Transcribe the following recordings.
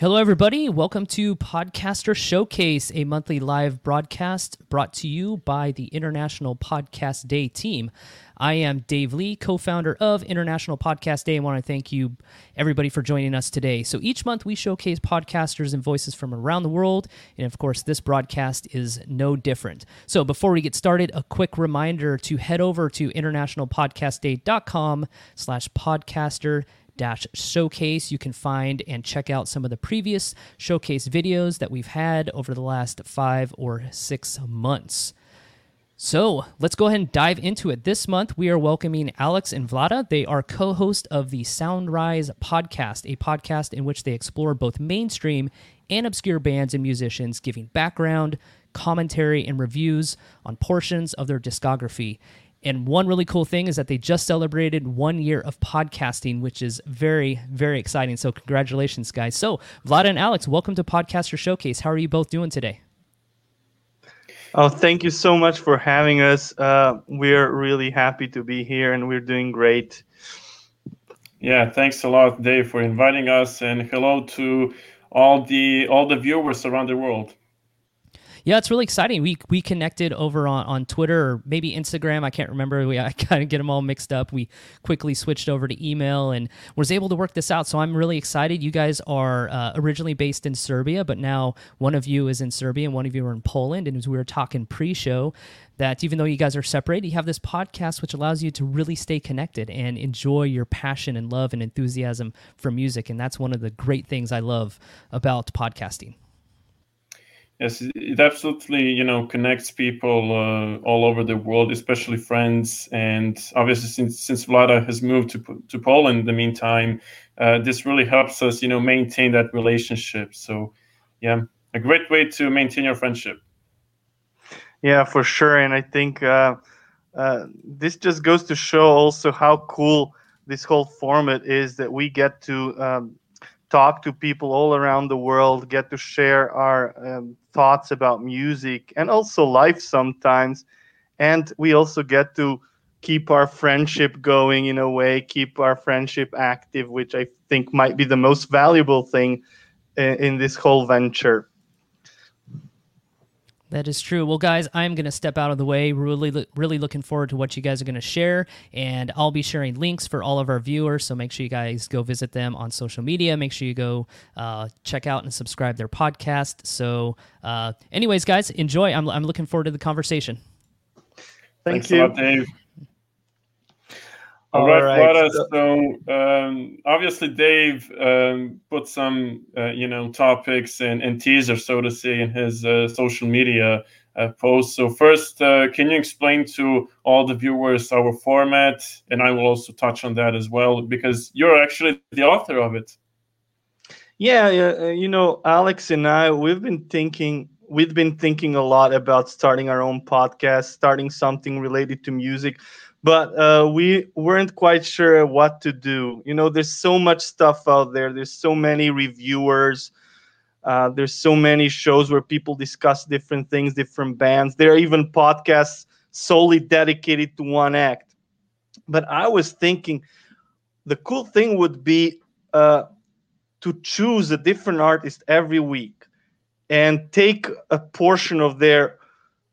Hello, everybody. Welcome to Podcaster Showcase, a monthly live broadcast brought to you by the International Podcast Day team. I am Dave Lee, co founder of International Podcast Day. I want to thank you, everybody, for joining us today. So each month we showcase podcasters and voices from around the world. And of course, this broadcast is no different. So before we get started, a quick reminder to head over to internationalpodcastday.com slash podcaster dash showcase. You can find and check out some of the previous showcase videos that we've had over the last five or six months. So let's go ahead and dive into it. This month, we are welcoming Alex and Vlada. They are co host of the Soundrise podcast, a podcast in which they explore both mainstream and obscure bands and musicians, giving background, commentary, and reviews on portions of their discography. And one really cool thing is that they just celebrated one year of podcasting, which is very, very exciting. So, congratulations, guys. So, Vlada and Alex, welcome to Podcaster Showcase. How are you both doing today? Oh, thank you so much for having us. Uh, we're really happy to be here and we're doing great. Yeah, thanks a lot, Dave, for inviting us, and hello to all the all the viewers around the world. Yeah, it's really exciting. We we connected over on, on Twitter or maybe Instagram. I can't remember. We I kind of get them all mixed up. We quickly switched over to email and was able to work this out. So I'm really excited. You guys are uh, originally based in Serbia, but now one of you is in Serbia and one of you are in Poland. And as we were talking pre-show, that even though you guys are separated, you have this podcast which allows you to really stay connected and enjoy your passion and love and enthusiasm for music. And that's one of the great things I love about podcasting. Yes, it absolutely, you know, connects people uh, all over the world, especially friends. And obviously, since since Vlada has moved to to Poland in the meantime, uh, this really helps us, you know, maintain that relationship. So, yeah, a great way to maintain your friendship. Yeah, for sure. And I think uh, uh this just goes to show also how cool this whole format is that we get to um, talk to people all around the world, get to share our um, thoughts about music and also life sometimes. And we also get to keep our friendship going in a way, keep our friendship active, which I think might be the most valuable thing in, in this whole venture. That is true. Well, guys, I'm going to step out of the way. Really, really looking forward to what you guys are going to share, and I'll be sharing links for all of our viewers. So make sure you guys go visit them on social media. Make sure you go uh, check out and subscribe their podcast. So, uh, anyways, guys, enjoy. I'm, I'm looking forward to the conversation. Thank Thanks you, lot, Dave. All, All right, right. So, so um, obviously, Dave um, put some, uh, you know, topics and, and teaser, so to say, in his uh, social media uh, post. So first, uh, can you explain to all the viewers our format? And I will also touch on that as well, because you're actually the author of it. Yeah, uh, you know, Alex and I, we've been thinking we've been thinking a lot about starting our own podcast, starting something related to music but uh, we weren't quite sure what to do. You know, there's so much stuff out there. There's so many reviewers. Uh, there's so many shows where people discuss different things, different bands. There are even podcasts solely dedicated to one act. But I was thinking, the cool thing would be uh, to choose a different artist every week and take a portion of their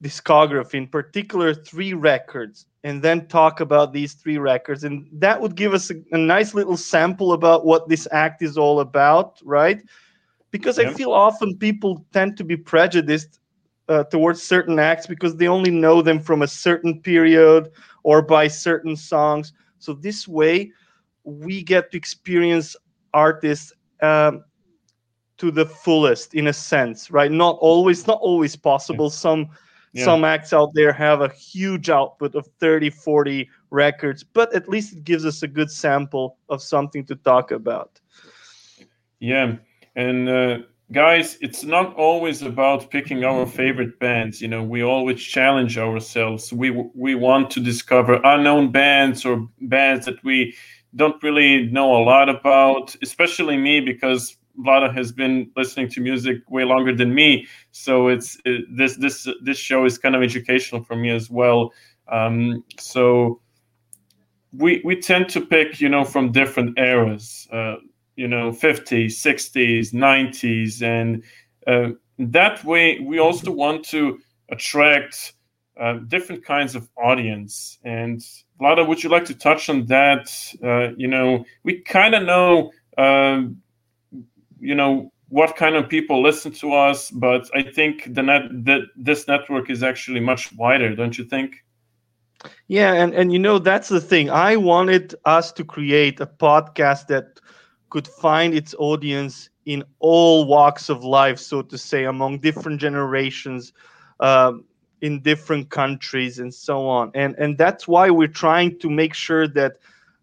discography, in particular three records, and then talk about these three records. And that would give us a, a nice little sample about what this act is all about, right? Because I feel often people tend to be prejudiced uh, towards certain acts because they only know them from a certain period or by certain songs. So this way, we get to experience artists um, to the fullest, in a sense, right? Not always, not always possible. Some yeah. some acts out there have a huge output of 30 40 records but at least it gives us a good sample of something to talk about yeah and uh, guys it's not always about picking our favorite bands you know we always challenge ourselves we we want to discover unknown bands or bands that we don't really know a lot about especially me because Vlada has been listening to music way longer than me, so it's it, this this this show is kind of educational for me as well. Um, so we we tend to pick you know from different eras. Uh, you know 50s 60s 90s and uh, that way we also want to attract uh, different kinds of audience and Vlada, would you like to touch on that uh, you know we kind of know um, you know what kind of people listen to us but i think the net that this network is actually much wider don't you think? Yeah and and you know that's the thing. I wanted us to create a podcast that could find its audience in all walks of life so to say among different generations um, in different countries and so on. And and that's why we're trying to make sure that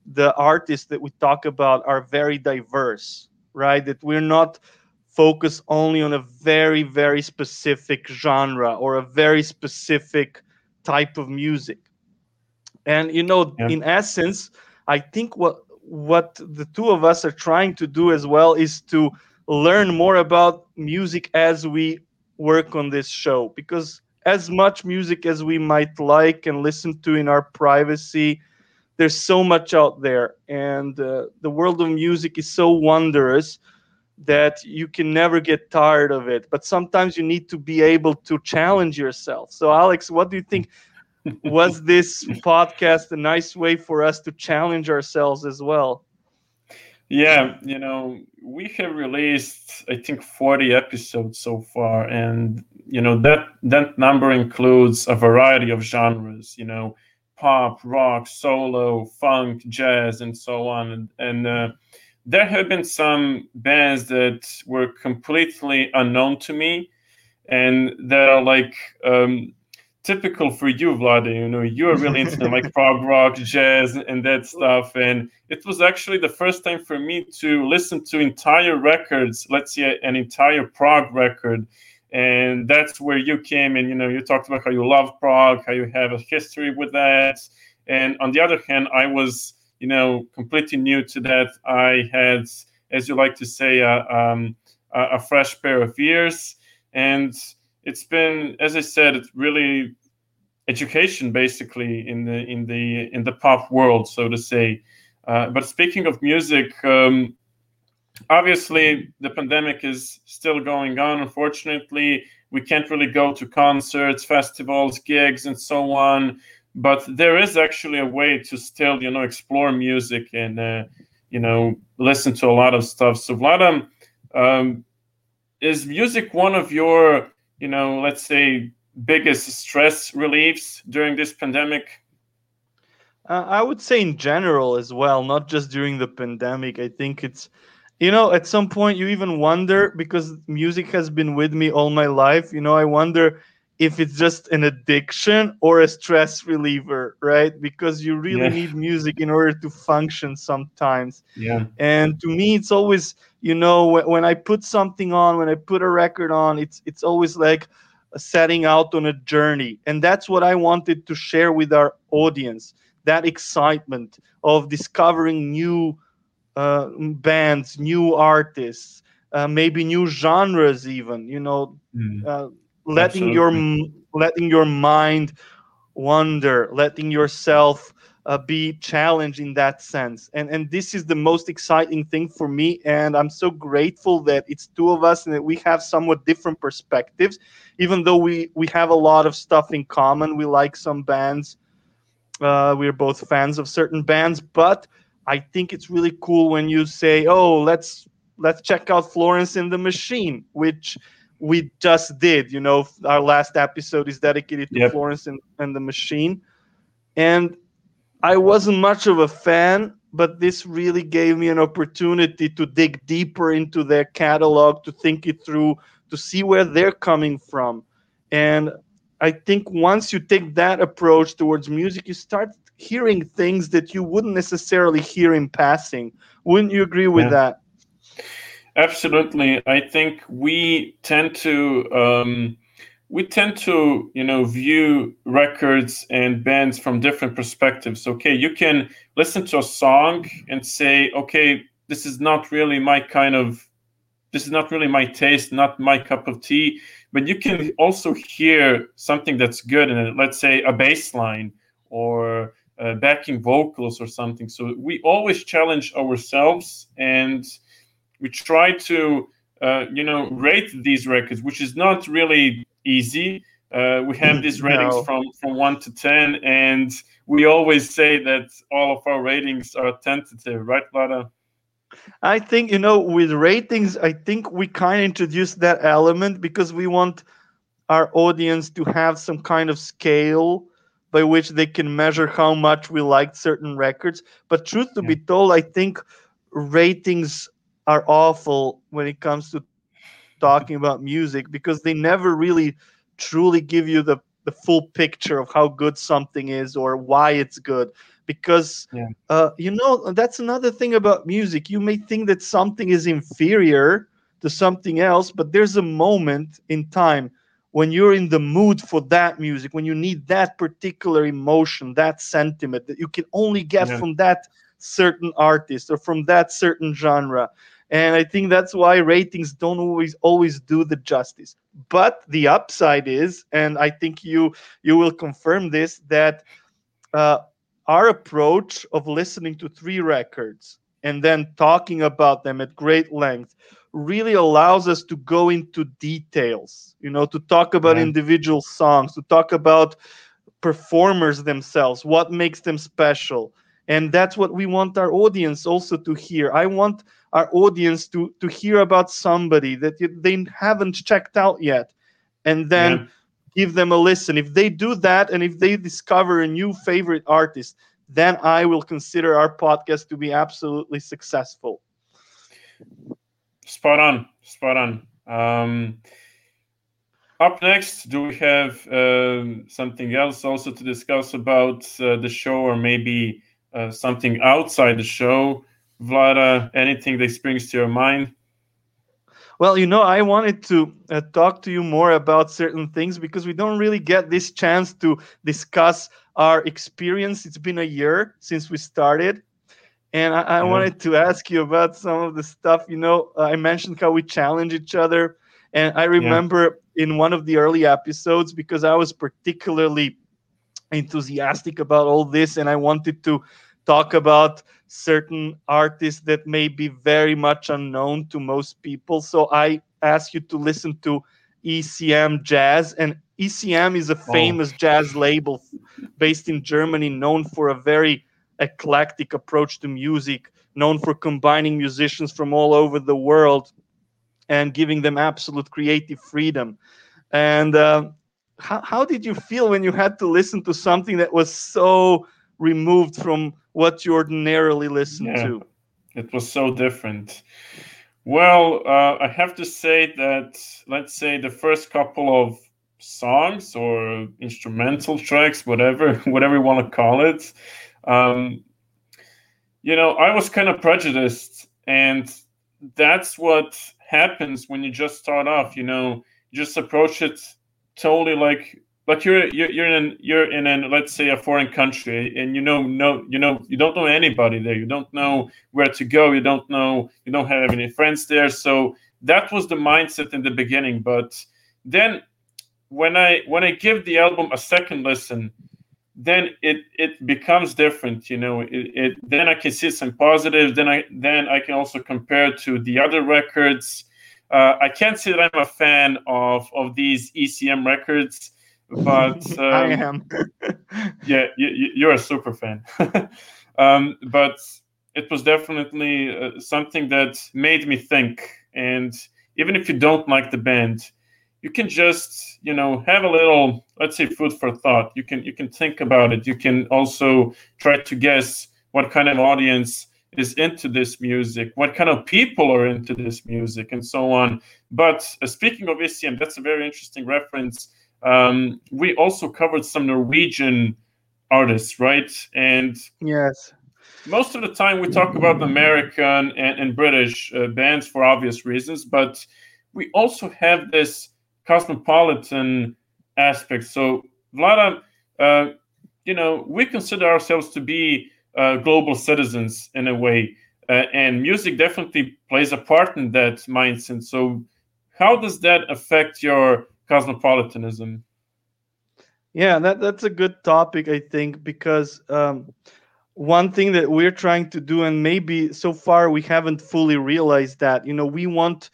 the artists that we talk about are very diverse right that we're not focused only on a very very specific genre or a very specific type of music and you know yeah. in essence i think what what the two of us are trying to do as well is to learn more about music as we work on this show because as much music as we might like and listen to in our privacy there's so much out there and uh, the world of music is so wondrous that you can never get tired of it but sometimes you need to be able to challenge yourself. So alex what do you think was this podcast a nice way for us to challenge ourselves as well? Yeah you know we have released i think 40 episodes so far and you know that that number includes a variety of genres you know pop rock solo funk jazz and so on and, and uh, there have been some bands that were completely unknown to me and that are like um, typical for you, Vlad. You know, you're really into like prog rock, jazz, and that stuff. And it was actually the first time for me to listen to entire records, let's say an entire prog record. And that's where you came and, you know, you talked about how you love prog, how you have a history with that. And on the other hand, I was, you know, completely new to that. I had, as you like to say, uh, um, a, a fresh pair of ears. And it's been, as I said, it's really education basically in the in the in the pop world, so to say. Uh, but speaking of music, um, obviously the pandemic is still going on. Unfortunately, we can't really go to concerts, festivals, gigs, and so on. But there is actually a way to still, you know, explore music and uh, you know listen to a lot of stuff. So, Vladam, um, is music one of your you know, let's say, biggest stress reliefs during this pandemic? Uh, I would say in general as well, not just during the pandemic. I think it's, you know, at some point you even wonder because music has been with me all my life. You know, I wonder if it's just an addiction or a stress reliever, right? Because you really yeah. need music in order to function sometimes. Yeah. And to me, it's always, you know, when, when I put something on, when I put a record on, it's it's always like setting out on a journey, and that's what I wanted to share with our audience. That excitement of discovering new uh, bands, new artists, uh, maybe new genres, even. You know. Mm. Uh, letting Absolutely. your letting your mind wander letting yourself uh, be challenged in that sense and and this is the most exciting thing for me and i'm so grateful that it's two of us and that we have somewhat different perspectives even though we we have a lot of stuff in common we like some bands uh, we're both fans of certain bands but i think it's really cool when you say oh let's let's check out florence and the machine which we just did. You know, our last episode is dedicated to yep. Florence and, and the Machine. And I wasn't much of a fan, but this really gave me an opportunity to dig deeper into their catalog, to think it through, to see where they're coming from. And I think once you take that approach towards music, you start hearing things that you wouldn't necessarily hear in passing. Wouldn't you agree with yeah. that? Absolutely, I think we tend to um, we tend to you know view records and bands from different perspectives. Okay, you can listen to a song and say, okay, this is not really my kind of this is not really my taste, not my cup of tea. But you can also hear something that's good and. Let's say a bass line or uh, backing vocals or something. So we always challenge ourselves and we try to uh, you know rate these records, which is not really easy. Uh, we have these ratings no. from from one to ten, and we always say that all of our ratings are tentative, right, Vlada? I think you know with ratings, I think we kind of introduced that element because we want our audience to have some kind of scale by which they can measure how much we liked certain records. But truth to yeah. be told, I think ratings are awful when it comes to talking about music because they never really truly give you the the full picture of how good something is or why it's good because yeah. uh, you know that's another thing about music you may think that something is inferior to something else but there's a moment in time when you're in the mood for that music when you need that particular emotion that sentiment that you can only get yeah. from that certain artist or from that certain genre and i think that's why ratings don't always always do the justice but the upside is and i think you you will confirm this that uh, our approach of listening to three records and then talking about them at great length really allows us to go into details you know to talk about individual songs to talk about performers themselves what makes them special and that's what we want our audience also to hear i want our audience to to hear about somebody that they haven't checked out yet and then yeah give them a listen. If they do that and if they discover a new favorite artist, then I will consider our podcast to be absolutely successful. Spot on, spot on. Um, up next, do we have uh, something else also to discuss about uh, the show, or maybe uh, something outside the show? Vlada, anything that springs to your mind? Well, you know, I wanted to uh, talk to you more about certain things because we don't really get this chance to discuss our experience. It's been a year since we started. And I, I mm-hmm. wanted to ask you about some of the stuff. You know, I mentioned how we challenge each other. And I remember yeah. in one of the early episodes, because I was particularly enthusiastic about all this and I wanted to talk about certain artists that may be very much unknown to most people. So I ask you to listen to ECM Jazz. And ECM is a oh. famous oh. jazz label based in Germany, known for a very eclectic approach to music, known for combining musicians from all over the world and giving them absolute creative freedom. And uh, how, how did you feel when you had to listen to something that was so removed from what you ordinarily listen yeah, to. It was so different. Well, uh, I have to say that, let's say, the first couple of songs or instrumental tracks, whatever, whatever you want to call it, um, you know, I was kind of prejudiced, and that's what happens when you just start off. You know, you just approach it totally like but you're you're you're in you're in an let's say a foreign country and you know no you know you don't know anybody there. You don't know where to go. You don't know you don't have any friends there. So that was the mindset in the beginning. But then when i when i give the album a second listen then it it becomes different you know it, it then i can see some positives then i then i can also compare to the other records uh, i can't say that i'm a fan of of these ecm records but um, I am. yeah, you, are a super fan. um, but it was definitely uh, something that made me think. And even if you don't like the band, you can just you know have a little let's say food for thought. You can you can think about it. You can also try to guess what kind of audience is into this music, what kind of people are into this music, and so on. But uh, speaking of ECM, that's a very interesting reference um, we also covered some Norwegian artists, right? And yes, most of the time we talk about American and, and British uh, bands for obvious reasons, but we also have this cosmopolitan aspect. So, Vlada, uh, you know, we consider ourselves to be uh, global citizens in a way, uh, and music definitely plays a part in that mindset. So, how does that affect your cosmopolitanism? Yeah, that, that's a good topic, I think, because um, one thing that we're trying to do and maybe so far we haven't fully realized that you know we want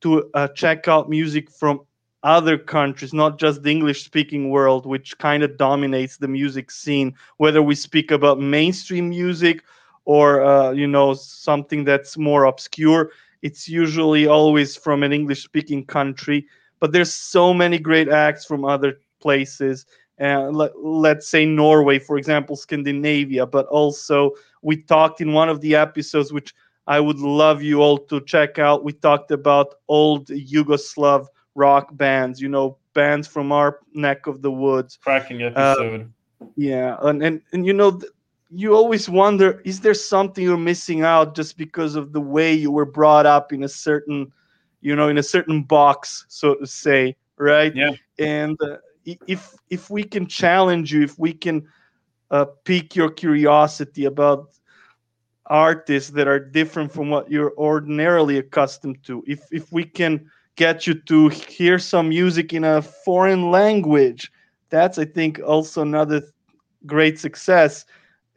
to uh, check out music from other countries not just the english speaking world which kind of dominates the music scene whether we speak about mainstream music or uh, you know something that's more obscure it's usually always from an english speaking country but there's so many great acts from other places uh, let, let's say Norway, for example, Scandinavia, but also we talked in one of the episodes, which I would love you all to check out. We talked about old Yugoslav rock bands, you know, bands from our neck of the woods. Cracking episode. Uh, yeah, and, and and you know, you always wonder, is there something you're missing out just because of the way you were brought up in a certain, you know, in a certain box, so to say, right? Yeah. And uh, if if we can challenge you, if we can uh, pique your curiosity about artists that are different from what you're ordinarily accustomed to, if if we can get you to hear some music in a foreign language, that's I think also another great success.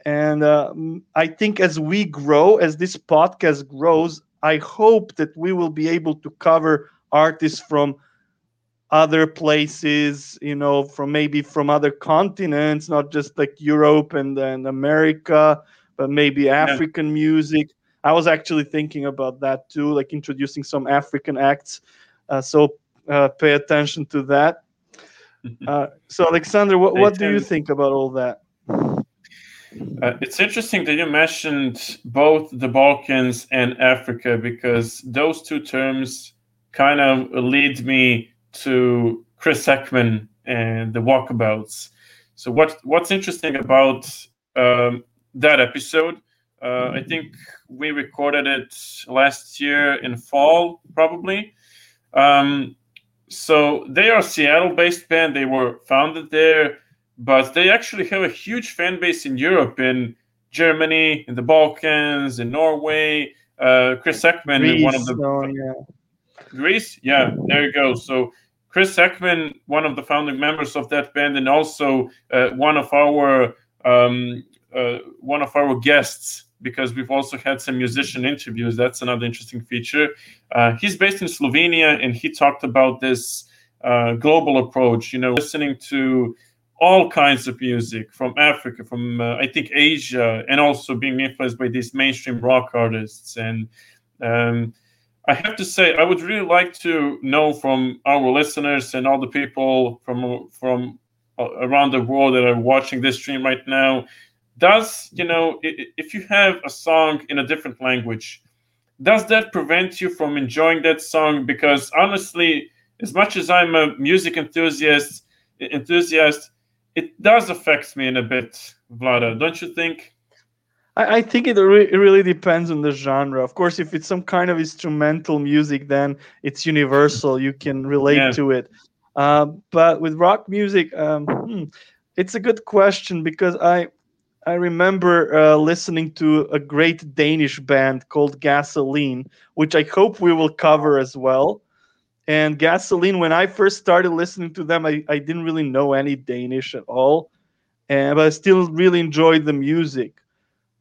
And uh, I think as we grow, as this podcast grows, I hope that we will be able to cover artists from other places, you know, from maybe from other continents, not just like Europe and then America, but maybe African yeah. music. I was actually thinking about that too, like introducing some African acts. Uh, so uh, pay attention to that. Uh, so, Alexander, what, what do you think about all that? Uh, it's interesting that you mentioned both the Balkans and Africa because those two terms kind of lead me to Chris Eckman and the Walkabouts. So what what's interesting about um, that episode? Uh, I think we recorded it last year in fall, probably. Um, so they are a Seattle-based band. They were founded there, but they actually have a huge fan base in Europe, in Germany, in the Balkans, in Norway. Uh, Chris Eckman, Greece, one of the oh, yeah. Greece, yeah, there you go. So Chris Eckman, one of the founding members of that band, and also uh, one of our um, uh, one of our guests because we've also had some musician interviews. That's another interesting feature. Uh, he's based in Slovenia, and he talked about this uh, global approach. You know, listening to all kinds of music from Africa, from uh, I think Asia, and also being influenced by these mainstream rock artists and um, I have to say, I would really like to know from our listeners and all the people from from around the world that are watching this stream right now. Does you know if you have a song in a different language, does that prevent you from enjoying that song? Because honestly, as much as I'm a music enthusiast, enthusiast, it does affect me in a bit, Vlada. Don't you think? I, I think it, re- it really depends on the genre. Of course, if it's some kind of instrumental music, then it's universal. You can relate yeah. to it. Uh, but with rock music, um, hmm, it's a good question because I I remember uh, listening to a great Danish band called Gasolin', which I hope we will cover as well. And Gasolin', when I first started listening to them, I, I didn't really know any Danish at all, and but I still really enjoyed the music.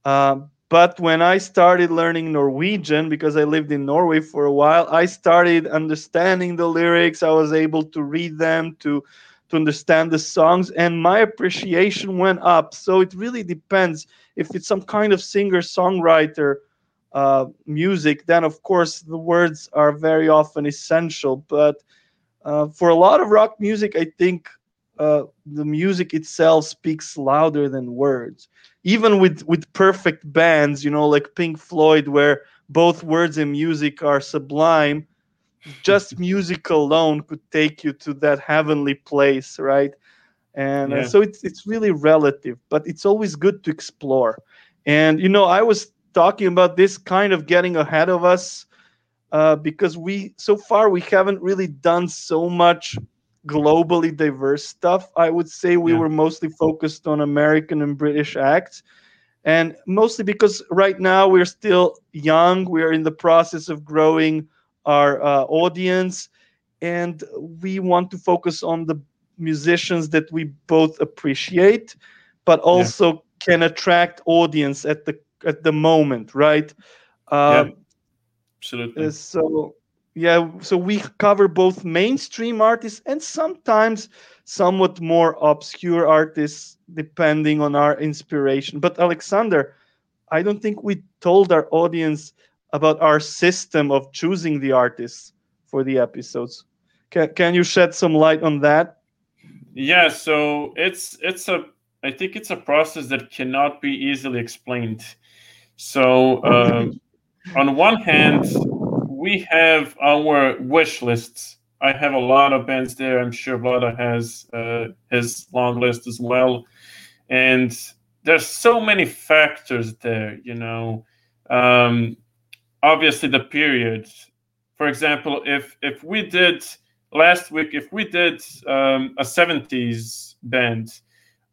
Um, but when I started learning Norwegian, because I lived in Norway for a while, I started understanding the lyrics. I was able to read them, to to understand the songs, and my appreciation went up. So it really depends. If it's some kind of singer-songwriter uh, music, then of course the words are very often essential. But uh, for a lot of rock music, I think uh, the music itself speaks louder than words even with with perfect bands you know like pink floyd where both words and music are sublime just music alone could take you to that heavenly place right and uh, yeah. uh, so it's it's really relative but it's always good to explore and you know i was talking about this kind of getting ahead of us uh, because we so far we haven't really done so much globally diverse stuff. I would say we yeah. were mostly focused on American and British acts. And mostly because right now we're still young, we're in the process of growing our uh, audience, and we want to focus on the musicians that we both appreciate, but also yeah. can attract audience at the at the moment, right? Um, yeah, absolutely. So yeah, so we cover both mainstream artists and sometimes somewhat more obscure artists, depending on our inspiration. But Alexander, I don't think we told our audience about our system of choosing the artists for the episodes. Can, can you shed some light on that? Yeah, so it's it's a I think it's a process that cannot be easily explained. So um, on one hand, we have our wish lists. I have a lot of bands there. I'm sure Vlada has uh, his long list as well, and there's so many factors there. You know, um, obviously the period. For example, if if we did last week, if we did um, a 70s band,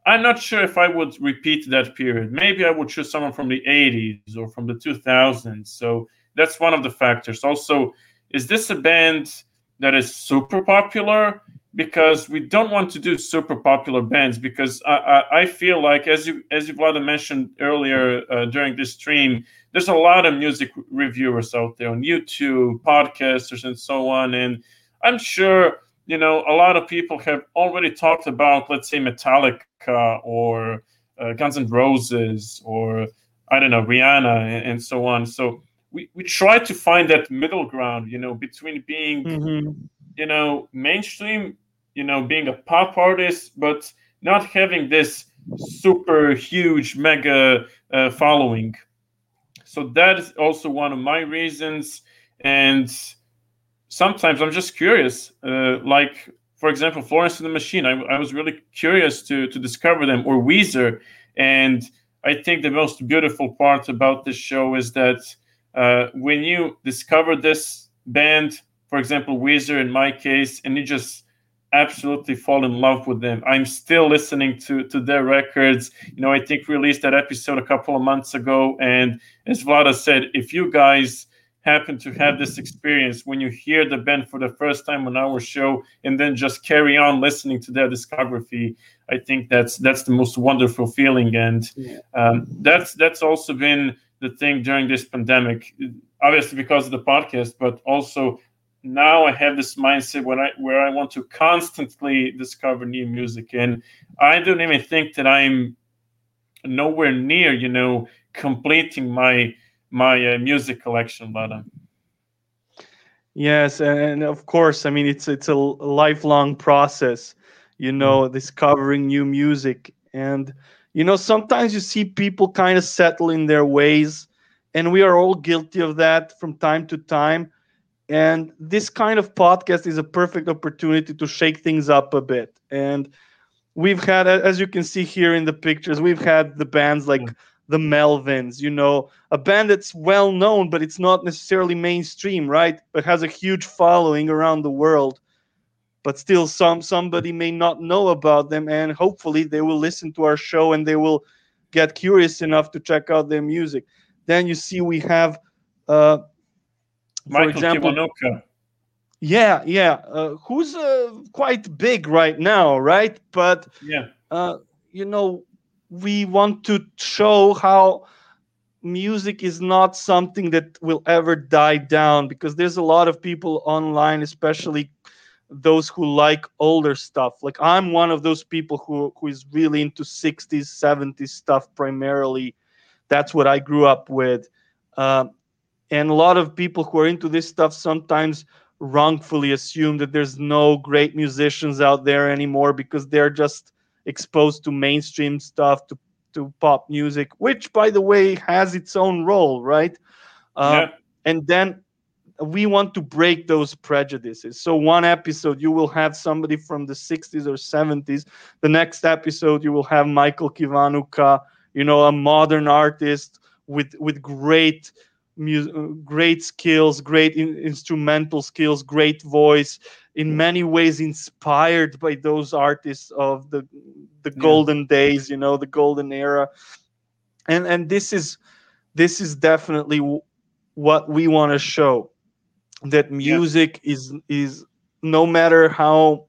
I'm not sure if I would repeat that period. Maybe I would choose someone from the 80s or from the 2000s. So that's one of the factors. Also, is this a band that is super popular? Because we don't want to do super popular bands because I, I, I feel like as you as you Vlada mentioned earlier uh, during this stream, there's a lot of music reviewers out there on YouTube, podcasters, and so on. And I'm sure you know a lot of people have already talked about, let's say, Metallica or uh, Guns N' Roses or I don't know Rihanna and, and so on. So we, we try to find that middle ground, you know, between being, mm-hmm. You know, mainstream, you know, being a pop artist, but not having this super huge mega uh, following. So that is also one of my reasons. And sometimes I'm just curious, uh, like, for example, Florence and the Machine. I, I was really curious to to discover them, or Weezer. And I think the most beautiful part about this show is that uh, when you discover this band, for example, Weezer in my case, and you just absolutely fall in love with them. I'm still listening to to their records. You know, I think we released that episode a couple of months ago, and as Vlada said, if you guys happen to have this experience when you hear the band for the first time on our show and then just carry on listening to their discography i think that's that's the most wonderful feeling and um, that's that's also been the thing during this pandemic, obviously because of the podcast, but also now I have this mindset when I where I want to constantly discover new music, and I don't even think that I'm nowhere near, you know, completing my my uh, music collection, but. Yes, and of course, I mean it's it's a lifelong process, you know, mm-hmm. discovering new music and you know sometimes you see people kind of settle in their ways and we are all guilty of that from time to time and this kind of podcast is a perfect opportunity to shake things up a bit. And we've had as you can see here in the pictures we've had the bands like the melvins you know a band that's well known but it's not necessarily mainstream right? But has a huge following around the world. But still some somebody may not know about them and hopefully they will listen to our show and they will get curious enough to check out their music. Then you see we have uh Michael example, Kiwanuka. yeah yeah uh, who's uh, quite big right now right? But yeah. uh, you know we want to show how music is not something that will ever die down because there's a lot of people online especially those who like older stuff. Like i'm one of those people who who is really into 60s 70s stuff primarily. That's what i grew up with. Um, and a lot of people who are into this stuff sometimes wrongfully assume that there's no great musicians out there anymore because they're just exposed to mainstream stuff to to pop music which by the way has its own role right uh, yeah. and then we want to break those prejudices. So one episode you will have somebody from the 60s or 70s. The next episode you will have Michael Kiwanuka you know, a modern artist with with great Uh, great skills, great in- instrumental skills, great voice. In many ways, inspired by those artists of the the yeah. golden days, you know, the golden era. And and this is this is definitely what we want to show that music yeah. is is no matter how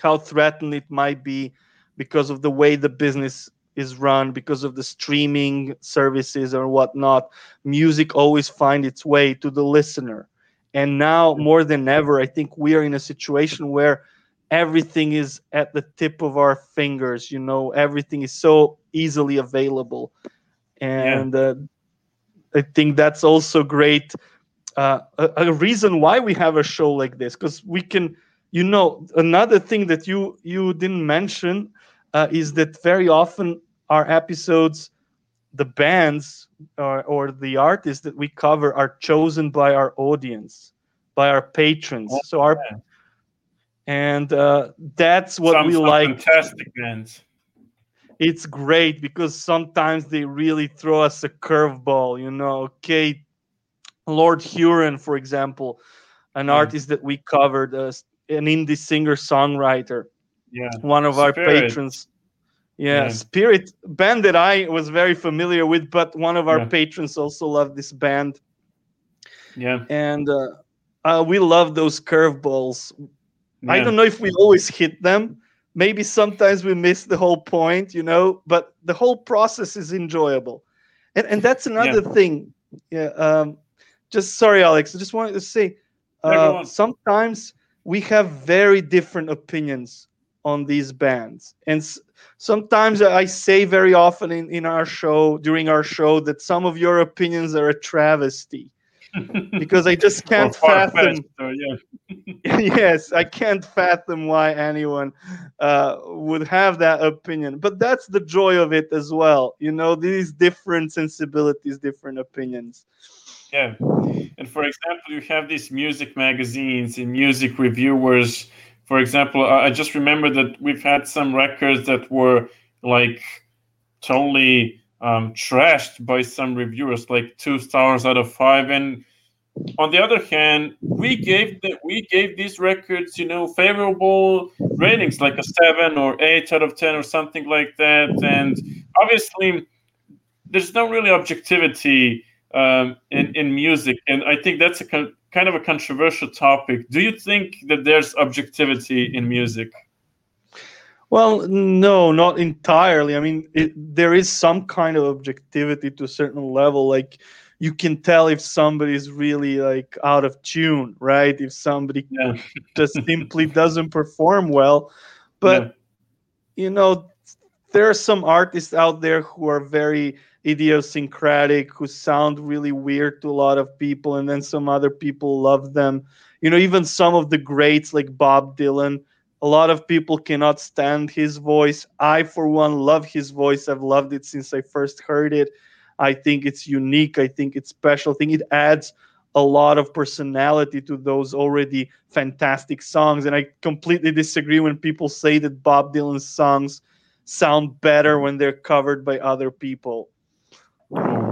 how threatened it might be because of the way the business is run because of the streaming services or whatnot music always find its way to the listener and now more than ever i think we are in a situation where everything is at the tip of our fingers you know everything is so easily available and yeah. uh, i think that's also great uh, a, a, reason why we have a show like this because we can you know another thing that you you didn't mention uh, is that very often our episodes the bands or, or the artists that we cover are chosen by our audience by our patrons oh, so our yeah. and uh, that's what some, we some like fantastic bands it's great because sometimes they really throw us a curveball you know okay lord huron for example an yeah. artist that we covered uh, an indie singer songwriter. Yeah, one of Spirit. our patrons. Yeah, yeah, Spirit band that I was very familiar with, but one of our yeah. patrons also loved this band. Yeah, and uh, uh, we love those curveballs. Yeah. I don't know if we always hit them. Maybe sometimes we miss the whole point, you know. But the whole process is enjoyable, and and that's another thing. Yeah. Um, just sorry, Alex. I just wanted to say, uh, sometimes we have very different opinions on these bands and sometimes i say very often in, in our show during our show that some of your opinions are a travesty because i just can't fathom yeah. yes i can't fathom why anyone uh, would have that opinion but that's the joy of it as well you know these different sensibilities different opinions yeah. And for example, you have these music magazines and music reviewers. For example, I just remember that we've had some records that were like totally um, trashed by some reviewers, like two stars out of five. And on the other hand, we gave that we gave these records, you know, favorable ratings, like a seven or eight out of ten or something like that. And obviously, there's no really objectivity um, in in music, and I think that's a con- kind of a controversial topic. Do you think that there's objectivity in music? Well, no, not entirely. I mean, it, there is some kind of objectivity to a certain level. Like you can tell if somebody is really like out of tune, right? If somebody yeah. just simply doesn't perform well. But yeah. you know, there are some artists out there who are very idiosyncratic who sound really weird to a lot of people and then some other people love them. You know even some of the greats like bob dylan a lot of people cannot stand his voice. I for one love his voice. I've loved it since i first heard it. I think it's unique. I think it's special. I think it adds a lot of personality to those already fantastic songs. And i completely disagree when people say that bob dylan's songs sound better when they're covered by other people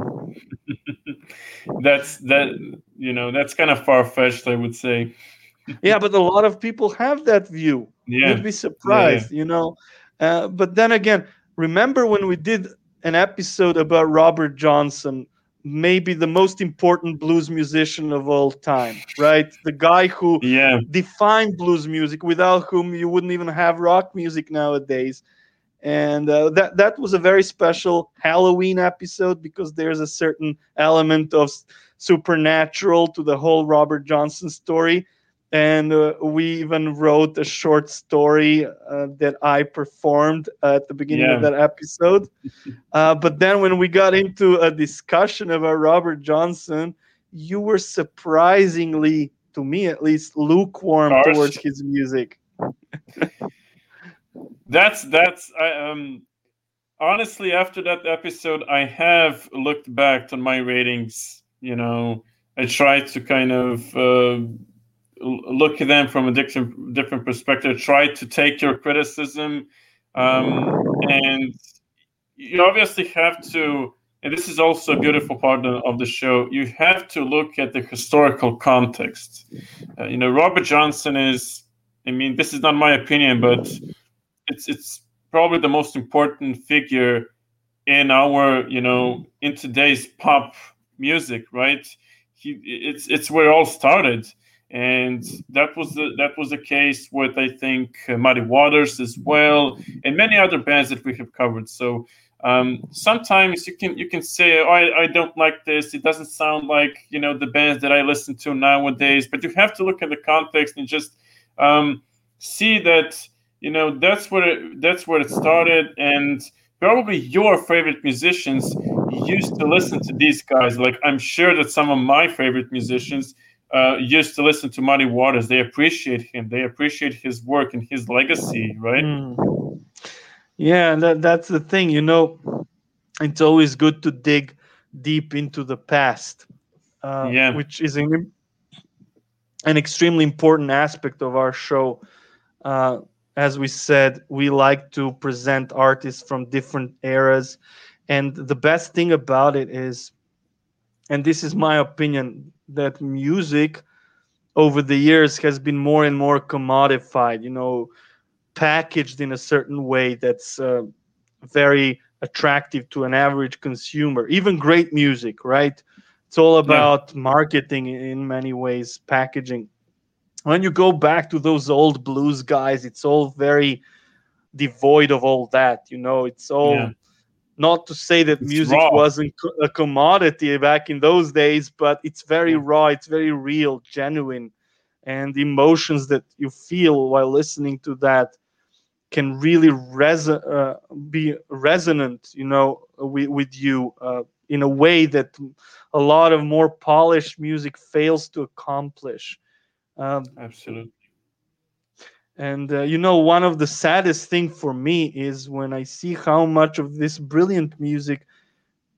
that's that you know that's kind of far fetched, I would say. yeah, but a lot of people have that view. Yeah. You'd be surprised, yeah, yeah. you know. Uh, but then again, remember when we did an episode about Robert Johnson, maybe the most important blues musician of all time, right? The guy who yeah. defined blues music, without whom you wouldn't even have rock music nowadays and uh, that that was a very special Halloween episode because there's a certain element of supernatural to the whole Robert Johnson story, and uh, we even wrote a short story uh, that I performed at the beginning yeah. of that episode. Uh, but then when we got into a discussion about Robert Johnson, you were surprisingly, to me at least, lukewarm towards his music. that's that's I, um honestly after that episode i have looked back on my ratings you know. I tried to kind of uh, look at them from a different different perspective try to take your criticism um, and you obviously have to and this is also a beautiful part of the show you have to look at the historical context. Uh, you know robert johnson is i mean this is not my opinion but it's it's probably the most important figure in our you know in today's pop music right? He it's it's where it all started. And that was the that was the case with i think uh, muddy waters as well and many other bands that we have covered. So um, sometimes you can you can say oh, I, I don't like this. It doesn't sound like you know the bands that i listen to nowadays. But you have to look at the context and just um, see that you know that's where it, that's where it started and probably your favorite musicians used to listen to these guys like i'm sure that some of my favorite musicians uh, used to listen to muddy waters they appreciate him they appreciate his work and his legacy right mm. Yeah, that, that's the thing. You know, it's always good to dig deep into the past, uh, yeah. which is an, an extremely important aspect of our show. Uh, as we said, we like to present artists from different eras. And the best thing about it is, and this is my opinion, that music over the years has been more and more commodified. You know, packaged in a certain way that's uh, very attractive to an average consumer even great music right it's all about yeah. marketing in many ways packaging when you go back to those old blues guys it's all very devoid of all that you know it's all yeah. not to say that it's music raw. wasn't a commodity back in those days but it's very yeah. raw it's very real genuine and emotions that you feel while listening to that can really res- uh, be resonant, you know, with, with you uh, in a way that a lot of more polished music fails to accomplish. Um, Absolutely. And uh, you know, one of the saddest thing for me is when I see how much of this brilliant music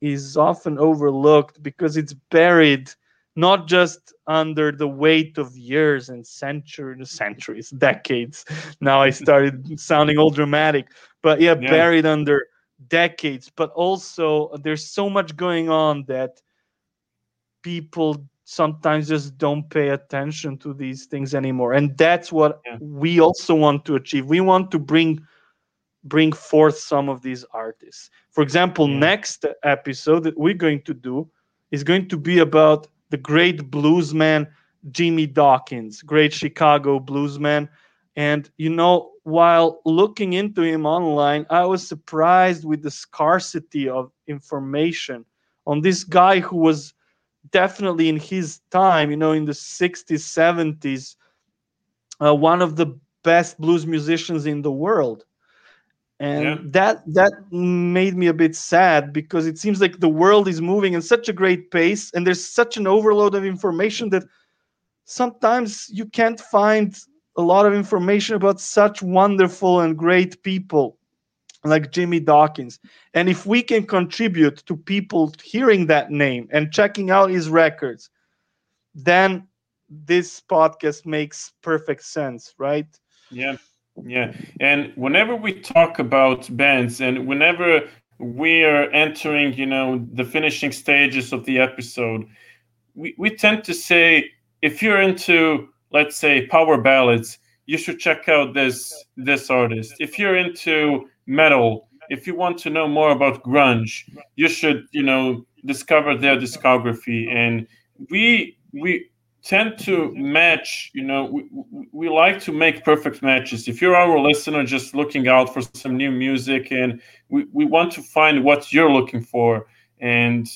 is often overlooked because it's buried not just under the weight of years and centuries, centuries, decades. Now I started sounding all dramatic, but yeah, yeah, buried under decades. But also, there's so much going on that people sometimes just don't pay attention to these things anymore, and that's what yeah. we also want to achieve. We want to bring bring forth some of these artists. For example, yeah. next episode that we're going to do is going to be about the great bluesman Jimmy Dawkins, great Chicago bluesman. And you know, while looking into him online, I was surprised with the scarcity of information on this guy who was definitely in his time, you know, in the 60s, 70s, uh, one of the best blues musicians in the world and yeah. that that made me a bit sad because it seems like the world is moving in such a great pace and there's such an overload of information that sometimes you can't find a lot of information about such wonderful and great people like Jimmy Dawkins. And if we can contribute to people hearing that name and checking out his records, then this podcast makes perfect sense, right? Yeah. Yeah, and whenever we talk about bands, and whenever we are entering, you know, the finishing stages of the episode, we, we tend to say if you're into, let's say, power ballads, you should check out this this artist. If you're into metal, if you want to know more about grunge, you should, you know, discover their discography. And we we tend to match you know we, we like to make perfect matches if you're our listener just looking out for some new music and we, we want to find what you're looking for and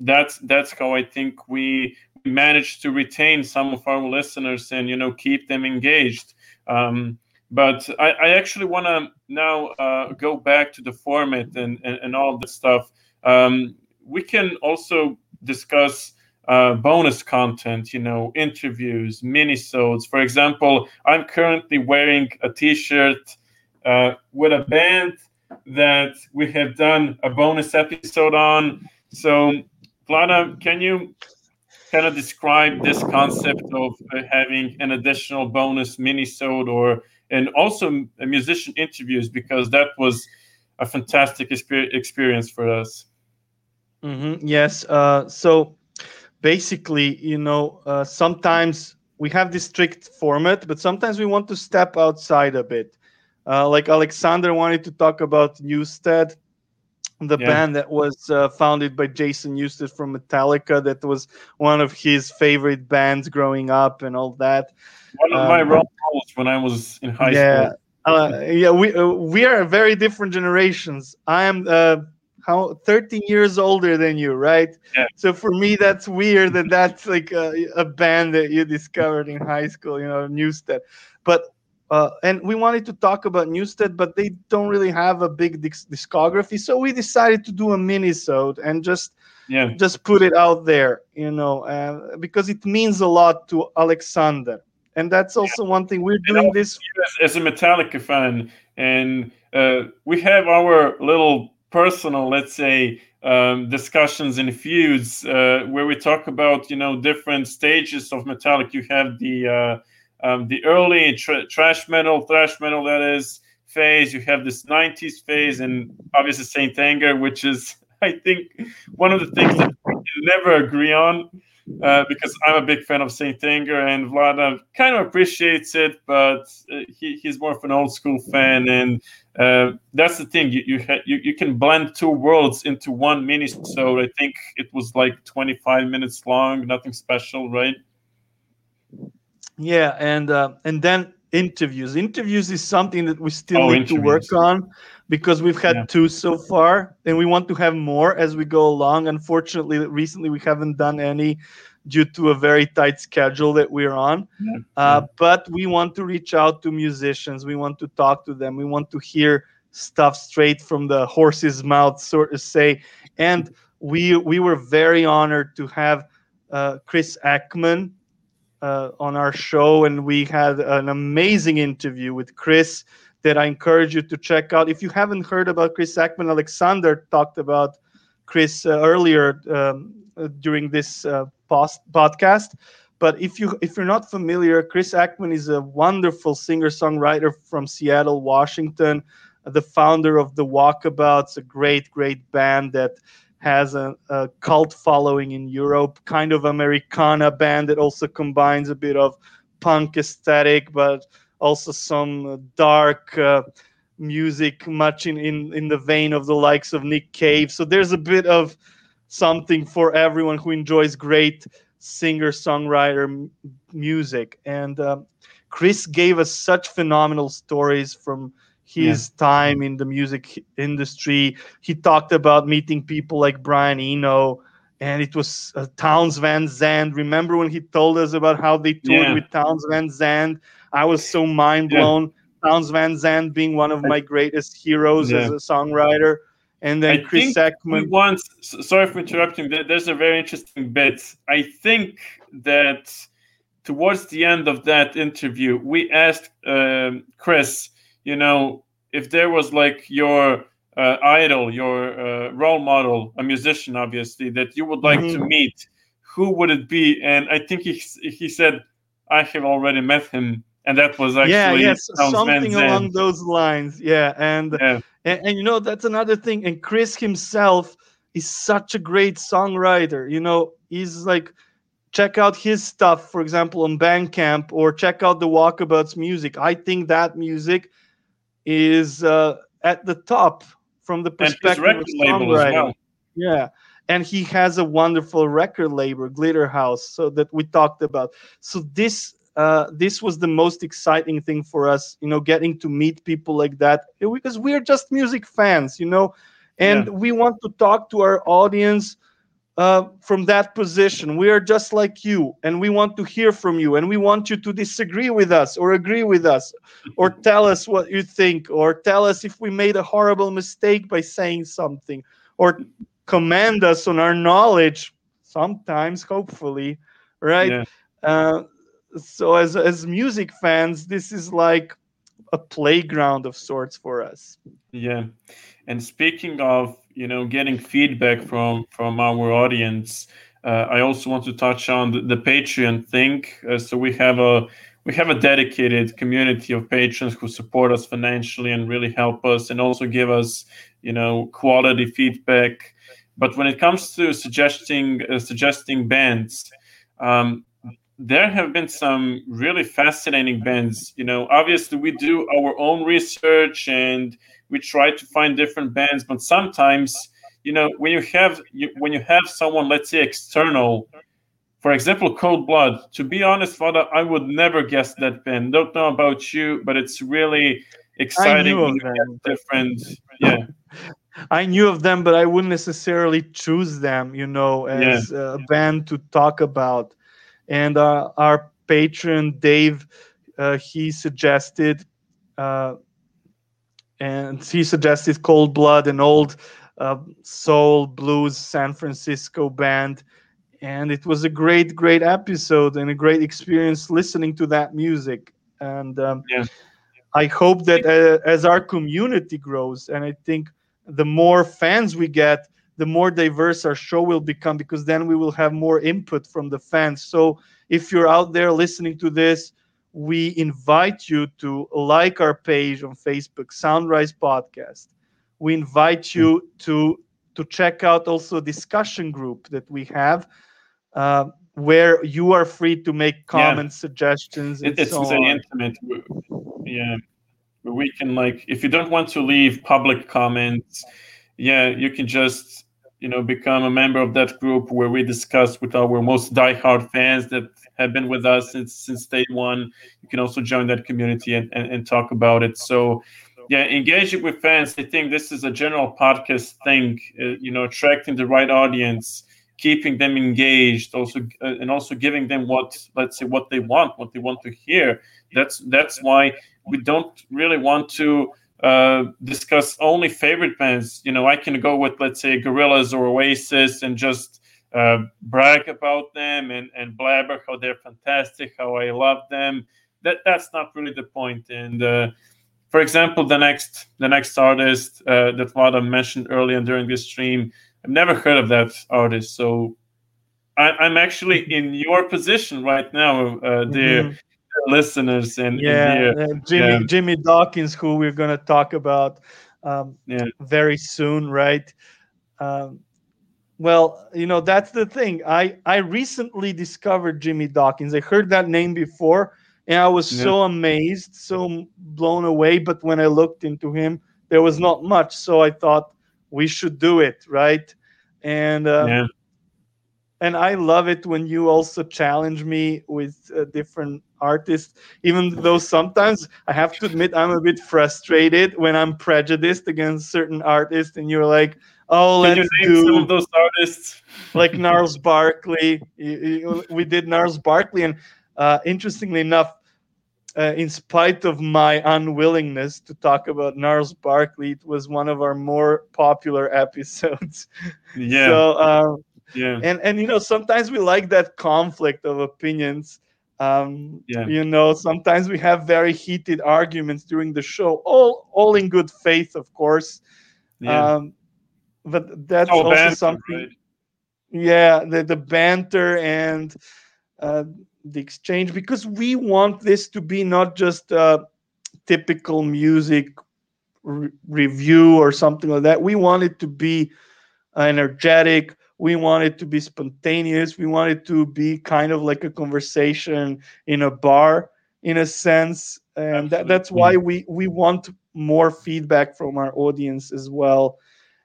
that's that's how i think we manage to retain some of our listeners and you know keep them engaged um, but I, I actually want to now uh, go back to the format and, and, and all this stuff um, we can also discuss uh, bonus content, you know, interviews, minisodes. For example, I'm currently wearing a T-shirt uh, with a band that we have done a bonus episode on. So, Vlada, can you kind of describe this concept of uh, having an additional bonus minisode or and also musician interviews because that was a fantastic experience for us. Mm-hmm. Yes. Uh, so basically, you know, uh, sometimes we have this strict format, but sometimes we want to step outside a bit. Uh, like Alexander wanted to talk about Newsted, the yeah. band that was uh, founded by Jason Newsted from Metallica, that was one of his favorite bands growing up and all that. One of um, my role models when I was in high yeah, school. Uh, yeah, we uh, we are very different generations. I am uh, how 13 years older than you, right? Yeah. So for me, that's weird that that's like a, a band that you discovered in high school, you know, Newsted. But uh, and we wanted to talk about Newsted, but they don't really have a big disc- discography, so we decided to do a mini-sode and just yeah just put it out there, you know, uh, because it means a lot to Alexander, and that's also one thing we're doing this. as, as a Metallica fan, and uh, we have our little personal, let's say, um, discussions and feuds uh, where we talk about you know different stages of Metallica. You have the uh, um, the early tra- trash metal, thrash metal that is phase. You have this '90s phase, and obviously Saint Anger, which is I think one of the things that we never agree on. Uh, because I'm a big fan of Saint Anger and Vlada kind of appreciates it, but uh, he, he's more of an old school fan, and uh, that's the thing. You you, ha- you you can blend two worlds into one mini. So I think it was like 25 minutes long, nothing special, right? Yeah, and uh, and then interviews. Interviews is something that we still Oh, need to work on because we've had Yeah. two so far, and we want to have more as we go along. Unfortunately, recently we haven't done any due to a very tight schedule that we're on. Yeah. Uh, But we want to reach out to musicians. We want to talk to them. We want to hear stuff straight from the horse's mouth, so to say. And we we were very honored to have uh, Chris Eckman uh, on our show, and we had an amazing interview with Chris that I encourage you to check out. If you haven't heard about Chris Eckman, Alexander talked about Chris uh, earlier um, uh, during this uh, post- podcast. But if you if you're not familiar, Chris Eckman is a wonderful singer songwriter from Seattle, Washington, the founder of the Walkabouts, a great great band that has a, a cult following in Europe, kind of Americana band that also combines a bit of punk aesthetic, but also some uh, dark uh, music, much in, in, in the vein of the likes of Nick Cave. So there's a bit of something for everyone who enjoys great singer songwriter m- music. And um, Chris gave us such phenomenal stories from his time in the music industry. He talked about meeting people like Brian Eno, and it was uh, Townes Van Zandt. Remember when he told us about how they toured Yeah. with Townes Van Zandt? I was so mind blown. Townes Van Zandt being one of my greatest heroes as a songwriter. And then I Chris think Eckman. once sorry for interrupting there's a very interesting bit i think that towards the end of that interview we asked um, chris you know if there was like your uh, idol your uh, role model a musician obviously that you would like to Mhm. meet who would it be and i think he, he said i have already met him and that was actually yeah, yes, something along those lines. Yeah, and yeah and, and you know that's another thing and chris himself is such a great songwriter you know he's like check out his stuff for example on bandcamp or check out the walkabouts music i think that music is uh, at the top from the and his perspective record of label as well. Yeah. And he has a wonderful record label Glitterhouse so that we talked about. So this uh, this was the most exciting thing for us you know getting to meet people like that because we're just music fans you know? And Yeah. we want to talk to our audience uh, from that position we are just like you and we want to hear from you and we want you to disagree with us or agree with us or tell us what you think or tell us if we made a horrible mistake by saying something or command us on our knowledge sometimes hopefully right Yeah. uh, so as as music fans this is like a playground of sorts for us Yeah, and speaking of you know getting feedback from from our audience, uh, I also want to touch on the, the Patreon thing. Uh, so we have a we have a dedicated community of patrons who support us financially and really help us, and also give us you know quality feedback. But when it comes to suggesting uh, suggesting bands, um, there have been some really fascinating bands. You know, obviously we do our own research and we try to find different bands, but sometimes, you know, when you have you, when you have someone, let's say, external, for example, Cold Blood. To be honest, Father, I would never guess that band. Don't know about you, but it's really exciting different yeah I knew of them, but I wouldn't necessarily choose them, you know, as yeah. a band to talk about. And uh, our patron Dave, uh, he suggested, uh, and he suggested Cold Blood, an old uh, soul blues San Francisco band, and it was a great, great episode and a great experience listening to that music. And um, yeah. I hope that uh, as our community grows, and I think the more fans we get, the more diverse our show will become because then we will have more input from the fans. So if you're out there listening to this, we invite you to like our page on Facebook, Soundrise Podcast. We invite you to to check out also a discussion group that we have uh, where you are free to make comments, yeah. suggestions. it's so very intimate. Yeah we can like if you don't want to leave public comments yeah you can just you know become a member of that group where we discuss with our most diehard fans that have been with us since since day one. You can also join that community and, and, and talk about it. So yeah engaging with fans i think this is a general podcast thing uh, you know attracting the right audience keeping them engaged also uh, and also giving them what let's say what they want what they want to hear. That's that's why we don't really want to uh, discuss only favorite bands. You know, I can go with let's say Gorillaz or Oasis and just uh, brag about them and and blabber how they're fantastic, how I love them. That that's not really the point. And uh, for example, the next the next artist uh, that Vlada mentioned earlier during this stream, I've never heard of that artist. So I, am actually in your position right now, uh, there. Mm-hmm listeners and yeah, and Jimmy yeah. Jimmy Dawkins, who we're gonna talk about um, yeah. very soon, right? Um, well, you know that's the thing. I I recently discovered Jimmy Dawkins. I heard that name before, and I was so amazed, so blown away. But when I looked into him, there was not much. So I thought we should do it, right? And uh, yeah. And I love it when you also challenge me with uh, different artists, even though sometimes I have to admit I'm a bit frustrated when I'm prejudiced against certain artists, and you're like, "Oh, Can let's do some of those artists like Gnarls Barkley." We did Gnarls Barkley, and uh, interestingly enough, uh, in spite of my unwillingness to talk about Gnarls Barkley, it was one of our more popular episodes. Yeah. So, um, yeah. And and you know sometimes we like that conflict of opinions um, yeah. You know, sometimes we have very heated arguments during the show, all all in good faith, of course. Yeah. Um, but that's oh, also banter, something. Right? Yeah, the the banter and uh, the exchange because we want this to be not just a typical music re- review or something like that. We want it to be energetic we want it to be spontaneous. We want it to be kind of like a conversation in a bar in a sense. And that, that's why we we want more feedback from our audience as well.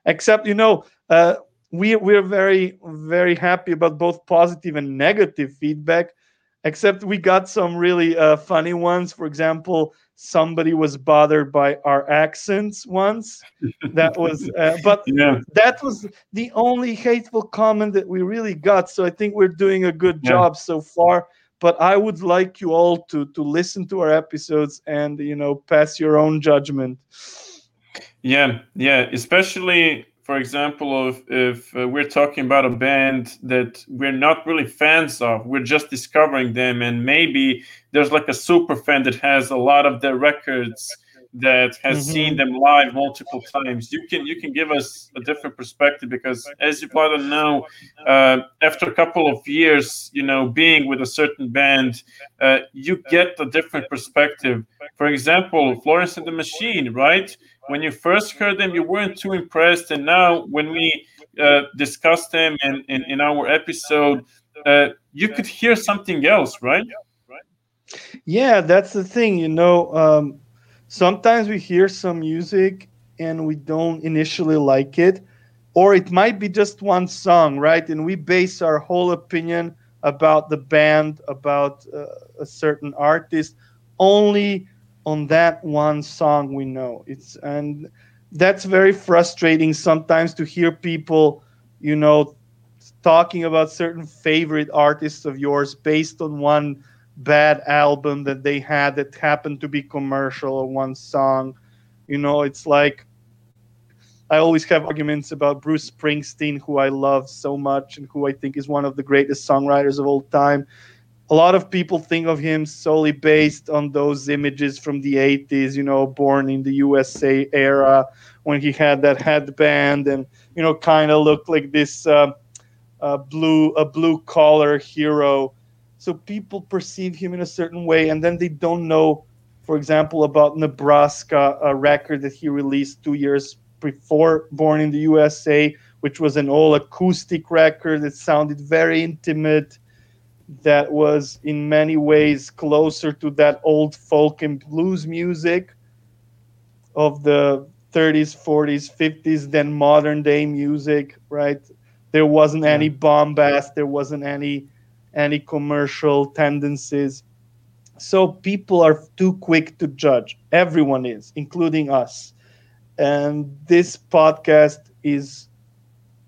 Except you know uh, we we're very very happy about both positive and negative feedback except we got some really uh, funny ones. For example somebody was bothered by our accents once. That was uh, but yeah. that was the only hateful comment that we really got. So i think we're doing a good yeah. job so far. But i would like you all to to listen to our episodes and you know pass your own judgment. Yeah yeah especially for example, if, if uh, we're talking about a band that we're not really fans of, we're just discovering them, and maybe there's like a super fan that has a lot of their records that has mm-hmm. seen them live multiple times. You can you can give us a different perspective because as you probably know uh, after a couple of years you know being with a certain band uh, you get a different perspective. For example florence and the machine right when you first heard them you weren't too impressed and now when we uh, discussed them in, in, in our episode uh, you could hear something else right? Yeah that's the thing you know um sometimes we hear some music and we don't initially like it or it might be just one song right? And we base our whole opinion about the band about uh, a certain artist only on that one song we know. It's and that's very frustrating sometimes to hear people, you know, talking about certain favorite artists of yours based on one bad album that they had that happened to be commercial or one song. You know, it's like I always have arguments about Bruce Springsteen, who I love so much and who I think is one of the greatest songwriters of all time. A lot of people think of him solely based on those images from the 80s, you know, born in the USA era when he had that headband and, you know, kind of looked like this uh, uh, blue, a blue collar hero. So people perceive him in a certain way, and then they don't know, for example, about Nebraska, a record that he released two years before Born in the USA, which was an all acoustic record that sounded very intimate, that was in many ways closer to that old folk and blues music of the 30s, 40s, 50s than modern day music, right? There wasn't yeah. any bombast, there wasn't any any commercial tendencies. So people are too quick to judge. Everyone is, including us and this podcast is,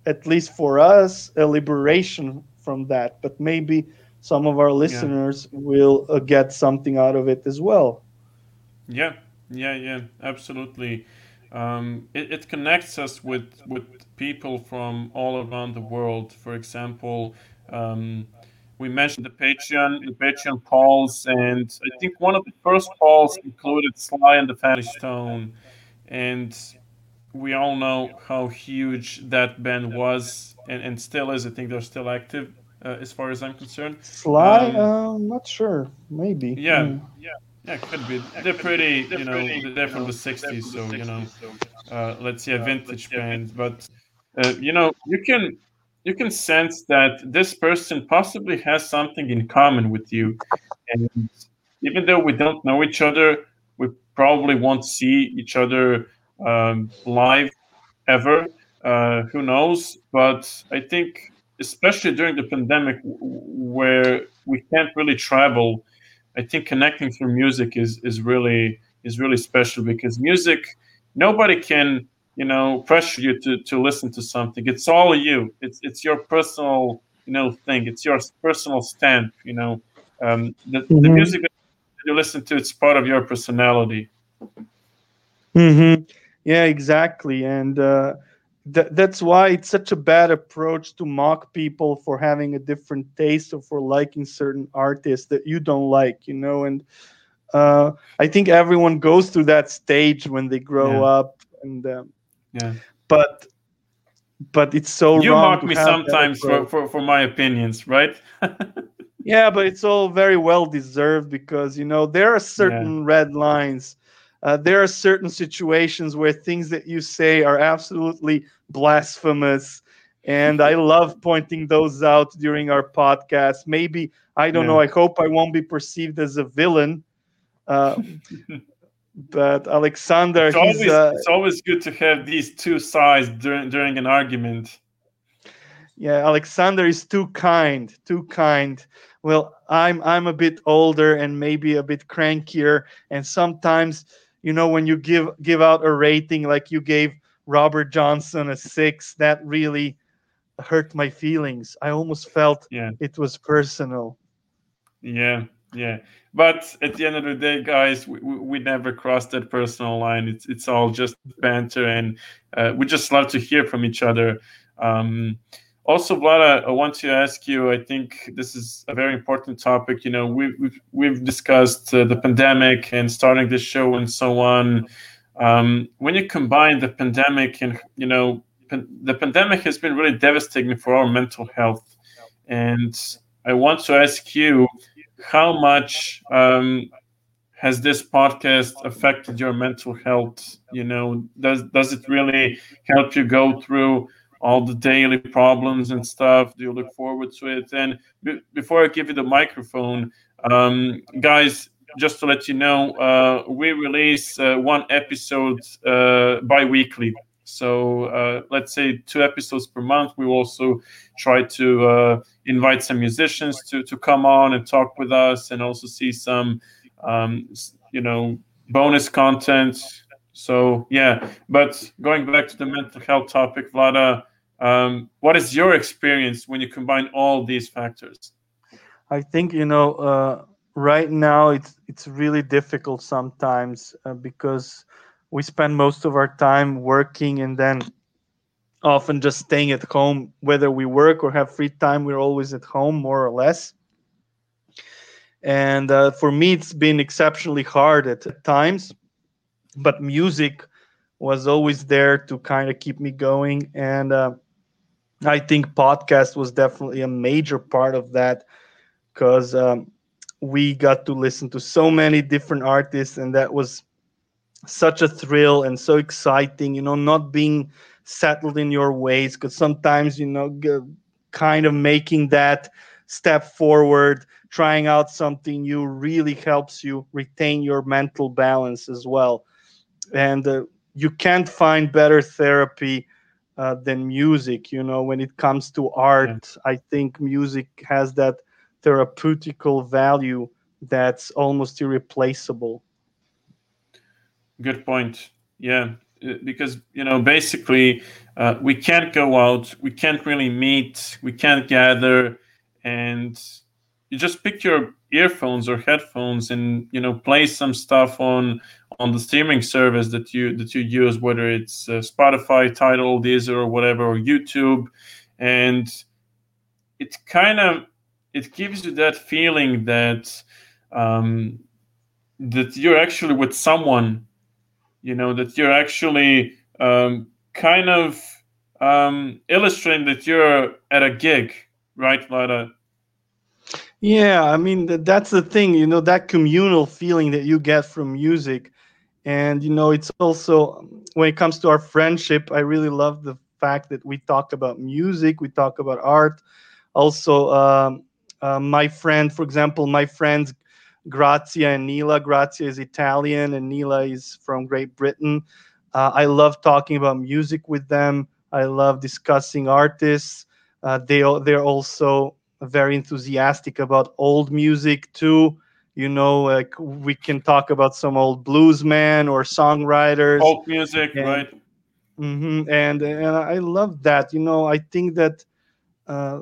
at least for us, a liberation from that. But maybe some of our listeners yeah. will uh, get something out of it as well. Yeah, yeah, yeah, absolutely. Um, it, it connects us with with people from all around the world. For example, um, we mentioned the Patreon, the Patreon polls, and I think one of the first polls included Sly and the Family Stone and we all know how huge that band was and, and still is. I think they're still active uh, as far as I'm concerned. Sly, um, uh, not sure. Maybe. Yeah, mm. yeah, yeah, could be. They're pretty, you know, they're from the '60s, so you know, uh, let's say a vintage band. But uh, you know, you can you can sense that this person possibly has something in common with you, and even though we don't know each other, we probably won't see each other um, live ever. Uh, who knows? But I think, especially during the pandemic, where we can't really travel, I think connecting through music is is really is really special because music, nobody can you know pressure you to to listen to something. It's all you. It's it's your personal you know thing. It's your personal stamp. You know, um, the, mm-hmm. the music you listen to it's part of your personality mm-hmm. yeah exactly and uh, th- that's why it's such a bad approach to mock people for having a different taste or for liking certain artists that you don't like you know and uh, i think everyone goes through that stage when they grow yeah. up and um, yeah but but it's so you mock me sometimes for, for, for my opinions right Yeah, but it's all very well deserved because you know there are certain yeah. red lines. Uh, there are certain situations where things that you say are absolutely blasphemous, and I love pointing those out during our podcast. Maybe I don't yeah. know. I hope I won't be perceived as a villain. Uh, but Alexander, it's always, uh, it's always good to have these two sides during during an argument. Yeah, Alexander is too kind, too kind well i'm i'm a bit older and maybe a bit crankier and sometimes you know when you give give out a rating like you gave robert johnson a six that really hurt my feelings. I almost felt yeah. it was personal. Yeah yeah. But at the end of the day guys we, we never cross that personal line. It's it's all just banter and uh, we just love to hear from each other. Um, also, Vlada, I want to ask you. I think this is a very important topic. You know, we've we've, we've discussed uh, the pandemic and starting this show and so on. Um, when you combine the pandemic and you know, pan- the pandemic has been really devastating for our mental health, and I want to ask you, how much um, has this podcast affected your mental health? You know, does does it really help you go through? All the daily problems and stuff? Do you look forward to it? And b- before I give you the microphone, um, guys, just to let you know, uh, we release uh, one episode uh, bi weekly. So uh, let's say two episodes per month. We also try to uh, invite some musicians to, to come on and talk with us and also see some, um, you know, bonus content. So yeah, but going back to the mental health topic, Vlada, um, what is your experience when you combine all these factors? I think you know uh, right now it's it's really difficult sometimes uh, because we spend most of our time working and then often just staying at home whether we work or have free time we're always at home more or less and uh, for me it's been exceptionally hard at, times but music was always there to kind of keep me going and uh, i think podcast was definitely a major part of that because um, we got to listen to so many different artists and that was such a thrill and so exciting you know not being settled in your ways because sometimes you know g- kind of making that step forward trying out something new really helps you retain your mental balance as well. And uh, you can't find better therapy uh, than music you know when it comes to art yeah. i think music has that therapeutical value that's almost irreplaceable good point yeah uh, because you know basically uh, we can't go out we can't really meet we can't gather and you just pick your earphones or headphones and you know play some stuff on on the streaming service that you that you use whether it's uh, spotify Tidal deezer or whatever or youtube and it kind of it gives you that feeling that um, that you're actually with someone you know that you're actually um, kind of um, illustrating that you're at a gig right Vlada? yeah i mean that's the thing you know that communal feeling that you get from music and you know it's also when it comes to our friendship i really love the fact that we talk about music we talk about art also um, uh, my friend for example my friends Grazia and Nila. Grazia is Italian and Nila is from Great Britain. Uh, I love talking about music with them. I love discussing artists. Uh, they they're also very enthusiastic about old music too. You know, like we can talk about some old bluesman or songwriters. Folk music, and, right? Mm-hmm, and and I love that. You know, I think that uh,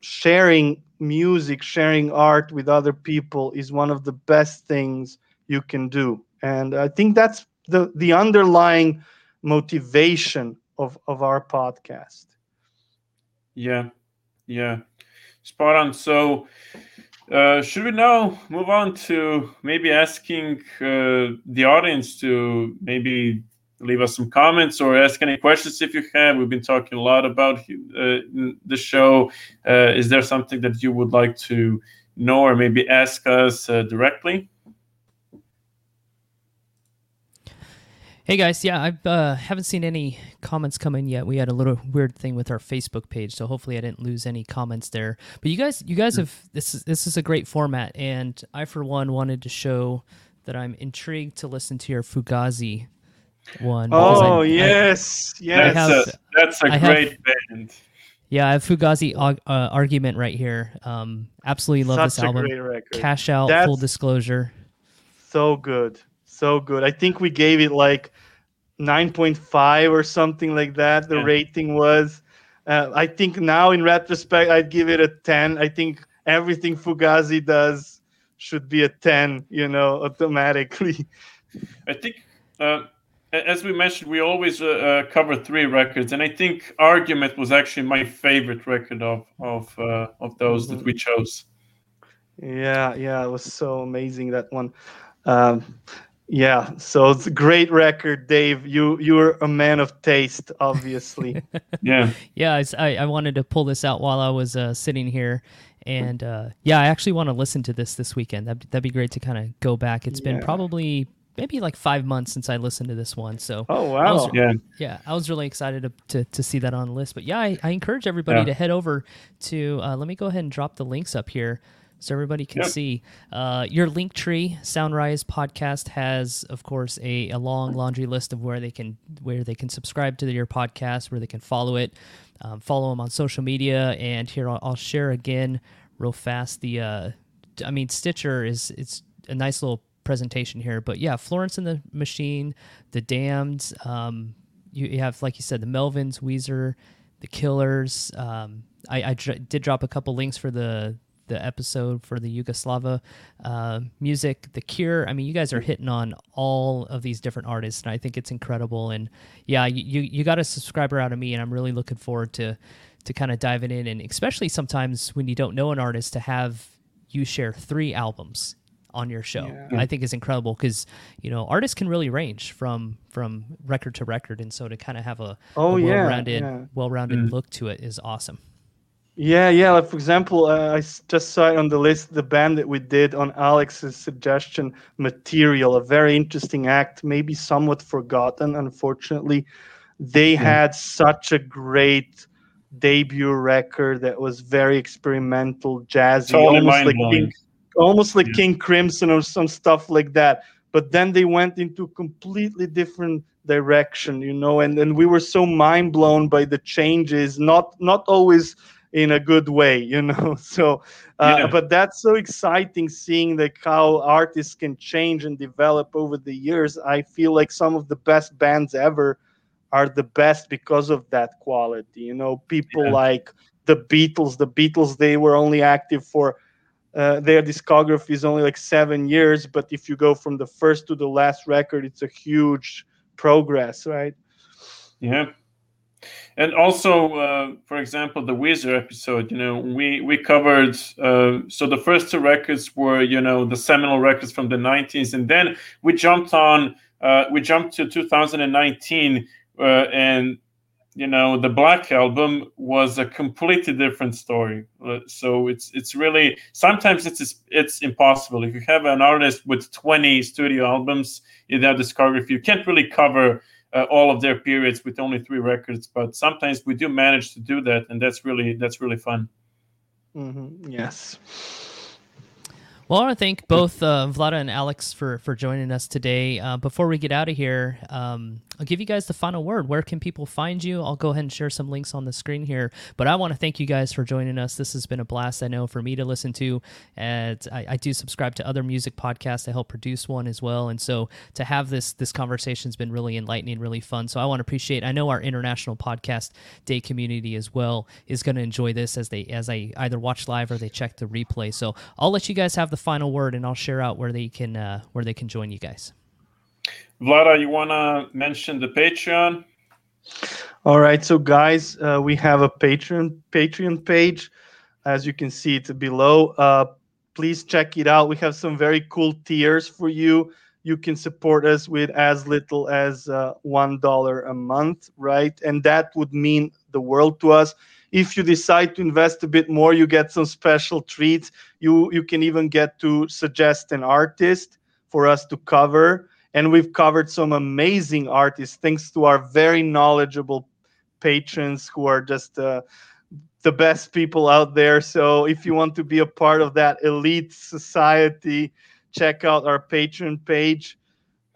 sharing music, sharing art with other people is one of the best things you can do. And I think that's the, the underlying motivation of, of our podcast. Yeah, yeah, spot on. So, uh, should we now move on to maybe asking uh, the audience to maybe leave us some comments or ask any questions if you have. We've been talking a lot about uh, the show. Uh, is there something that you would like to know or maybe ask us uh, directly? Hey guys, yeah, I uh, haven't seen any comments come in yet. We had a little weird thing with our Facebook page, so hopefully I didn't lose any comments there. But you guys, you guys hmm. have this. Is, this is a great format, and I for one wanted to show that I'm intrigued to listen to your Fugazi one. Oh I, yes, I, yes. That's have, a, that's a great have, band. Yeah, I have Fugazi uh, argument right here. Um, absolutely love Such this album. Cash out, that's full disclosure. So good, so good. I think we gave it like nine point five or something like that. The yeah. rating was. Uh, I think now, in retrospect, I'd give it a ten. I think everything Fugazi does should be a ten. You know, automatically. I think. Uh, as we mentioned, we always uh, uh, cover three records, and I think "Argument" was actually my favorite record of of uh, of those mm-hmm. that we chose. Yeah, yeah, it was so amazing that one. Um, yeah, so it's a great record, Dave. You you're a man of taste, obviously. yeah, yeah. I I wanted to pull this out while I was uh, sitting here, and uh, yeah, I actually want to listen to this this weekend. That'd, that'd be great to kind of go back. It's yeah. been probably maybe like five months since I listened to this one. So oh wow, was, yeah, yeah, I was really excited to, to, to see that on the list. But yeah, I, I encourage everybody yeah. to head over to. Uh, let me go ahead and drop the links up here so everybody can yep. see. Uh, your link tree, Soundrise podcast has, of course, a, a long laundry list of where they can where they can subscribe to your podcast, where they can follow it, um, follow them on social media, and here I'll, I'll share again real fast. The uh, I mean, Stitcher is it's a nice little presentation here. But yeah, Florence and the Machine, The Damned. Um, you, you, have, like you said, the Melvins, Weezer, The Killers. Um, I, I dr- did drop a couple links for the the episode for the Yugoslava uh, music, The Cure. I mean, you guys are hitting on all of these different artists, and I think it's incredible. And yeah, you you, you got a subscriber out of me, and I'm really looking forward to to kind of diving in, and especially sometimes when you don't know an artist, to have you share three albums on your show yeah. i think is incredible because you know artists can really range from from record to record and so to kind of have a, oh, a well-rounded yeah, yeah. well-rounded mm. look to it is awesome yeah yeah like for example uh, i just saw it on the list the band that we did on alex's suggestion material a very interesting act maybe somewhat forgotten unfortunately they had such a great debut record that was very experimental jazzy totally almost like King, almost like yeah. King Crimson or some stuff like that. But then they went into completely different direction, you know, and, and we were so mind blown by the changes, not not always in a good way, you know. So, uh, yeah. but that's so exciting seeing like how artists can change and develop over the years. I feel like some of the best bands ever are the best because of that quality. You know, people yeah. like the Beatles. The Beatles they were only active for uh, their discography is only like seven years, but if you go from the first to the last record, it's a huge progress, right? Yeah. And also, uh, for example, the Weezer episode, you know, we we covered. Uh, so the first two records were, you know, the seminal records from the '90s, and then we jumped on. Uh, we jumped to 2019, uh, and you know the black album was a completely different story uh, so it's it's really sometimes it's it's impossible if you have an artist with 20 studio albums in their discography you can't really cover all of their periods with only three records but sometimes we do manage to do that and that's really that's really fun mm-hmm. yes well, I want to thank both uh, Vlada and Alex for for joining us today. Uh, before we get out of here, um, I'll give you guys the final word. Where can people find you? I'll go ahead and share some links on the screen here. But I want to thank you guys for joining us. This has been a blast, I know, for me to listen to. And I, I do subscribe to other music podcasts. I help produce one as well. And so to have this this conversation has been really enlightening, really fun. So I want to appreciate. I know our international podcast day community as well is going to enjoy this as they as I either watch live or they check the replay. So I'll let you guys have the final word, and I'll share out where they can uh, where they can join you guys. Vlada, you want to mention the Patreon? All right, so guys, uh, we have a Patreon Patreon page, as you can see it below. Uh, please check it out. We have some very cool tiers for you. You can support us with as little as uh, one dollar a month, right? And that would mean the world to us if you decide to invest a bit more you get some special treats you you can even get to suggest an artist for us to cover and we've covered some amazing artists thanks to our very knowledgeable patrons who are just uh, the best people out there so if you want to be a part of that elite society check out our patron page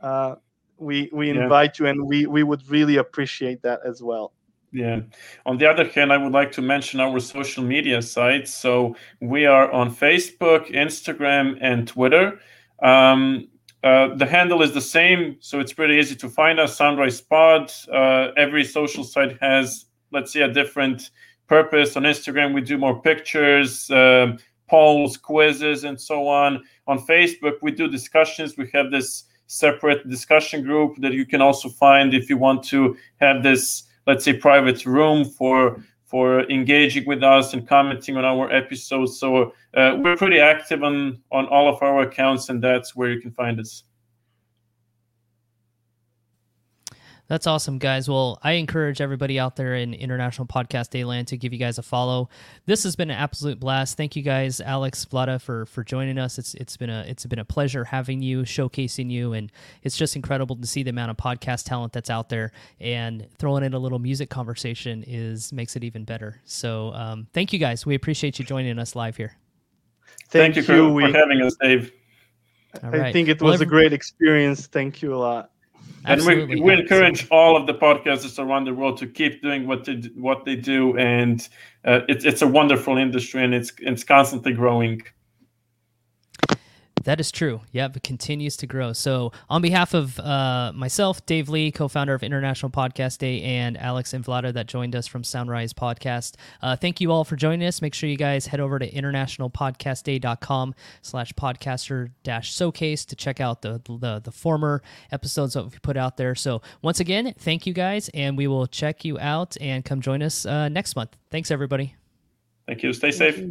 uh, we we yeah. invite you and we we would really appreciate that as well yeah. On the other hand, I would like to mention our social media sites. So we are on Facebook, Instagram, and Twitter. Um, uh, the handle is the same, so it's pretty easy to find us. Soundrise Pod. Uh, every social site has, let's say, a different purpose. On Instagram, we do more pictures, uh, polls, quizzes, and so on. On Facebook, we do discussions. We have this separate discussion group that you can also find if you want to have this let's say private room for for engaging with us and commenting on our episodes. So uh, we're pretty active on on all of our accounts, and that's where you can find us. That's awesome, guys. Well, I encourage everybody out there in International Podcast Dayland to give you guys a follow. This has been an absolute blast. Thank you guys, Alex Vlada, for for joining us. It's it's been a it's been a pleasure having you, showcasing you, and it's just incredible to see the amount of podcast talent that's out there. And throwing in a little music conversation is makes it even better. So, um, thank you guys. We appreciate you joining us live here. Thank, thank you, for, for, having us, Dave. I think it was well, a great experience. Thank you a lot. Absolutely. And we, we encourage all of the podcasters around the world to keep doing what they what they do, and uh, it's it's a wonderful industry, and it's it's constantly growing. That is true. Yep, it continues to grow. So, on behalf of uh, myself, Dave Lee, co-founder of International Podcast Day, and Alex Inflata that joined us from Soundrise Podcast, uh, thank you all for joining us. Make sure you guys head over to internationalpodcastday.com slash podcaster dash showcase to check out the, the the former episodes that we put out there. So, once again, thank you guys, and we will check you out and come join us uh, next month. Thanks, everybody. Thank you. Stay safe.